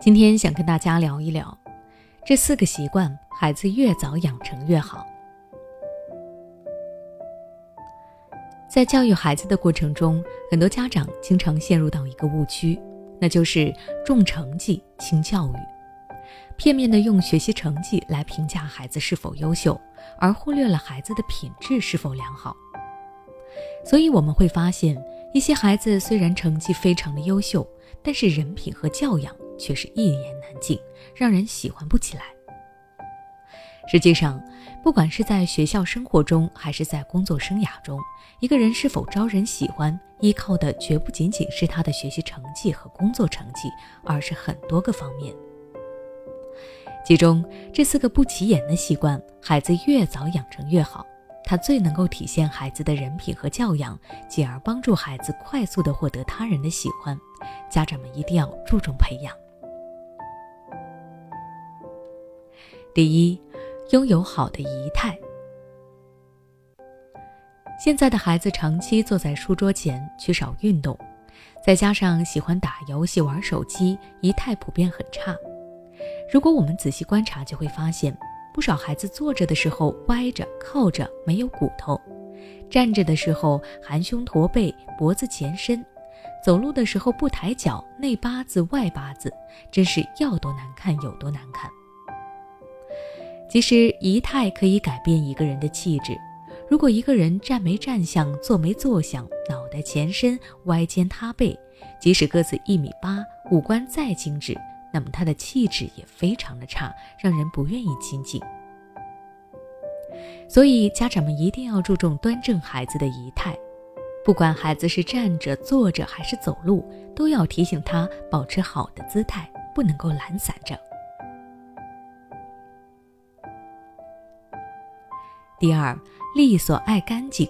今天想跟大家聊一聊，这四个习惯，孩子越早养成越好。在教育孩子的过程中，很多家长经常陷入到一个误区，那就是重成绩轻教育，片面的用学习成绩来评价孩子是否优秀，而忽略了孩子的品质是否良好。所以我们会发现，一些孩子虽然成绩非常的优秀，但是人品和教养。却是一言难尽，让人喜欢不起来。实际上，不管是在学校生活中，还是在工作生涯中，一个人是否招人喜欢，依靠的绝不仅仅是他的学习成绩和工作成绩，而是很多个方面。其中，这四个不起眼的习惯，孩子越早养成越好，它最能够体现孩子的人品和教养，进而帮助孩子快速的获得他人的喜欢。家长们一定要注重培养。第一，拥有好的仪态。现在的孩子长期坐在书桌前，缺少运动，再加上喜欢打游戏、玩手机，仪态普遍很差。如果我们仔细观察，就会发现，不少孩子坐着的时候歪着、靠着，没有骨头；站着的时候含胸驼背，脖子前伸；走路的时候不抬脚，内八字外八字，真是要多难看有多难看。其实仪态可以改变一个人的气质。如果一个人站没站相，坐没坐相，脑袋前伸，歪肩塌背，即使个子一米八，五官再精致，那么他的气质也非常的差，让人不愿意亲近。所以家长们一定要注重端正孩子的仪态，不管孩子是站着、坐着还是走路，都要提醒他保持好的姿态，不能够懒散着。第二，利索爱干净。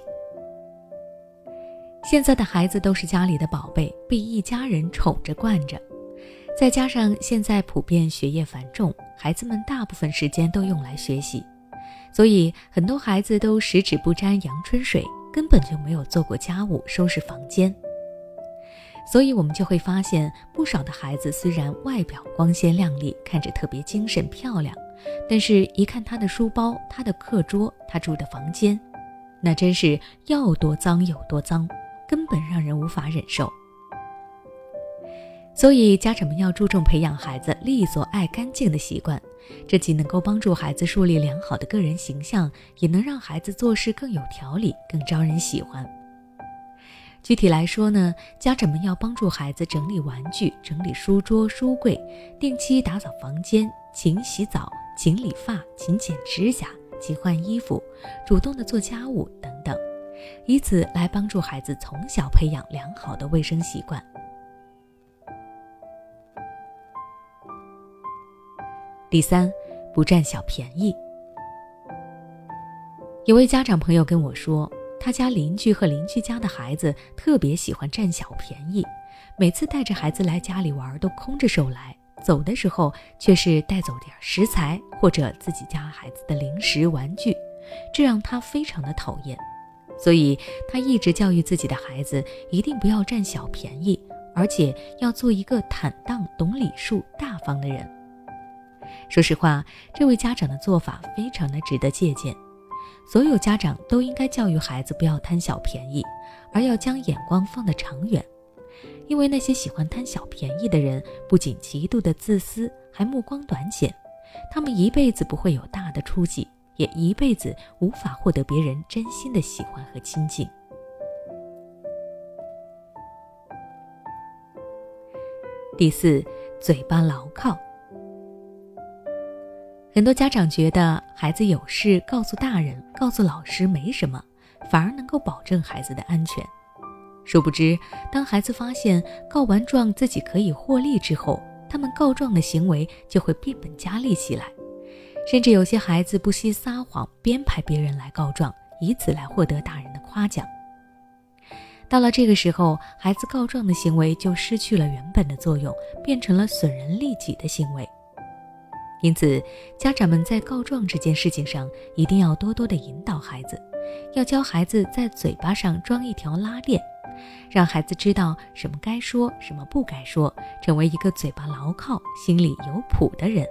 现在的孩子都是家里的宝贝，被一家人宠着惯着，再加上现在普遍学业繁重，孩子们大部分时间都用来学习，所以很多孩子都十指不沾阳春水，根本就没有做过家务、收拾房间。所以我们就会发现，不少的孩子虽然外表光鲜亮丽，看着特别精神漂亮。但是，一看他的书包、他的课桌、他住的房间，那真是要多脏有多脏，根本让人无法忍受。所以，家长们要注重培养孩子利索爱干净的习惯，这既能够帮助孩子树立良好的个人形象，也能让孩子做事更有条理、更招人喜欢。具体来说呢，家长们要帮助孩子整理玩具、整理书桌、书柜，定期打扫房间，勤洗澡。勤理发、勤剪指甲、勤换衣服、主动的做家务等等，以此来帮助孩子从小培养良好的卫生习惯。第三，不占小便宜。有位家长朋友跟我说，他家邻居和邻居家的孩子特别喜欢占小便宜，每次带着孩子来家里玩都空着手来。走的时候却是带走点食材或者自己家孩子的零食玩具，这让他非常的讨厌。所以他一直教育自己的孩子，一定不要占小便宜，而且要做一个坦荡、懂礼数、大方的人。说实话，这位家长的做法非常的值得借鉴。所有家长都应该教育孩子不要贪小便宜，而要将眼光放得长远。因为那些喜欢贪小便宜的人，不仅极度的自私，还目光短浅。他们一辈子不会有大的出息，也一辈子无法获得别人真心的喜欢和亲近。第四，嘴巴牢靠。很多家长觉得孩子有事告诉大人、告诉老师没什么，反而能够保证孩子的安全。殊不知，当孩子发现告完状自己可以获利之后，他们告状的行为就会变本加厉起来，甚至有些孩子不惜撒谎编排别人来告状，以此来获得大人的夸奖。到了这个时候，孩子告状的行为就失去了原本的作用，变成了损人利己的行为。因此，家长们在告状这件事情上一定要多多的引导孩子，要教孩子在嘴巴上装一条拉链。让孩子知道什么该说，什么不该说，成为一个嘴巴牢靠、心里有谱的人。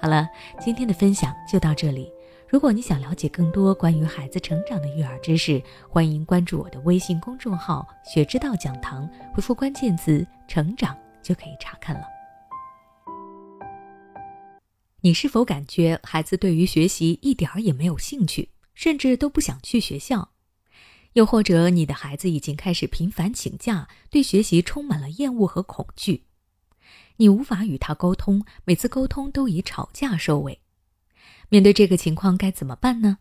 好了，今天的分享就到这里。如果你想了解更多关于孩子成长的育儿知识，欢迎关注我的微信公众号“学之道讲堂”，回复关键词“成长”就可以查看了。你是否感觉孩子对于学习一点儿也没有兴趣，甚至都不想去学校？又或者你的孩子已经开始频繁请假，对学习充满了厌恶和恐惧？你无法与他沟通，每次沟通都以吵架收尾。面对这个情况该怎么办呢？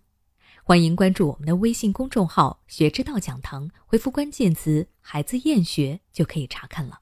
欢迎关注我们的微信公众号“学之道讲堂”，回复关键词“孩子厌学”就可以查看了。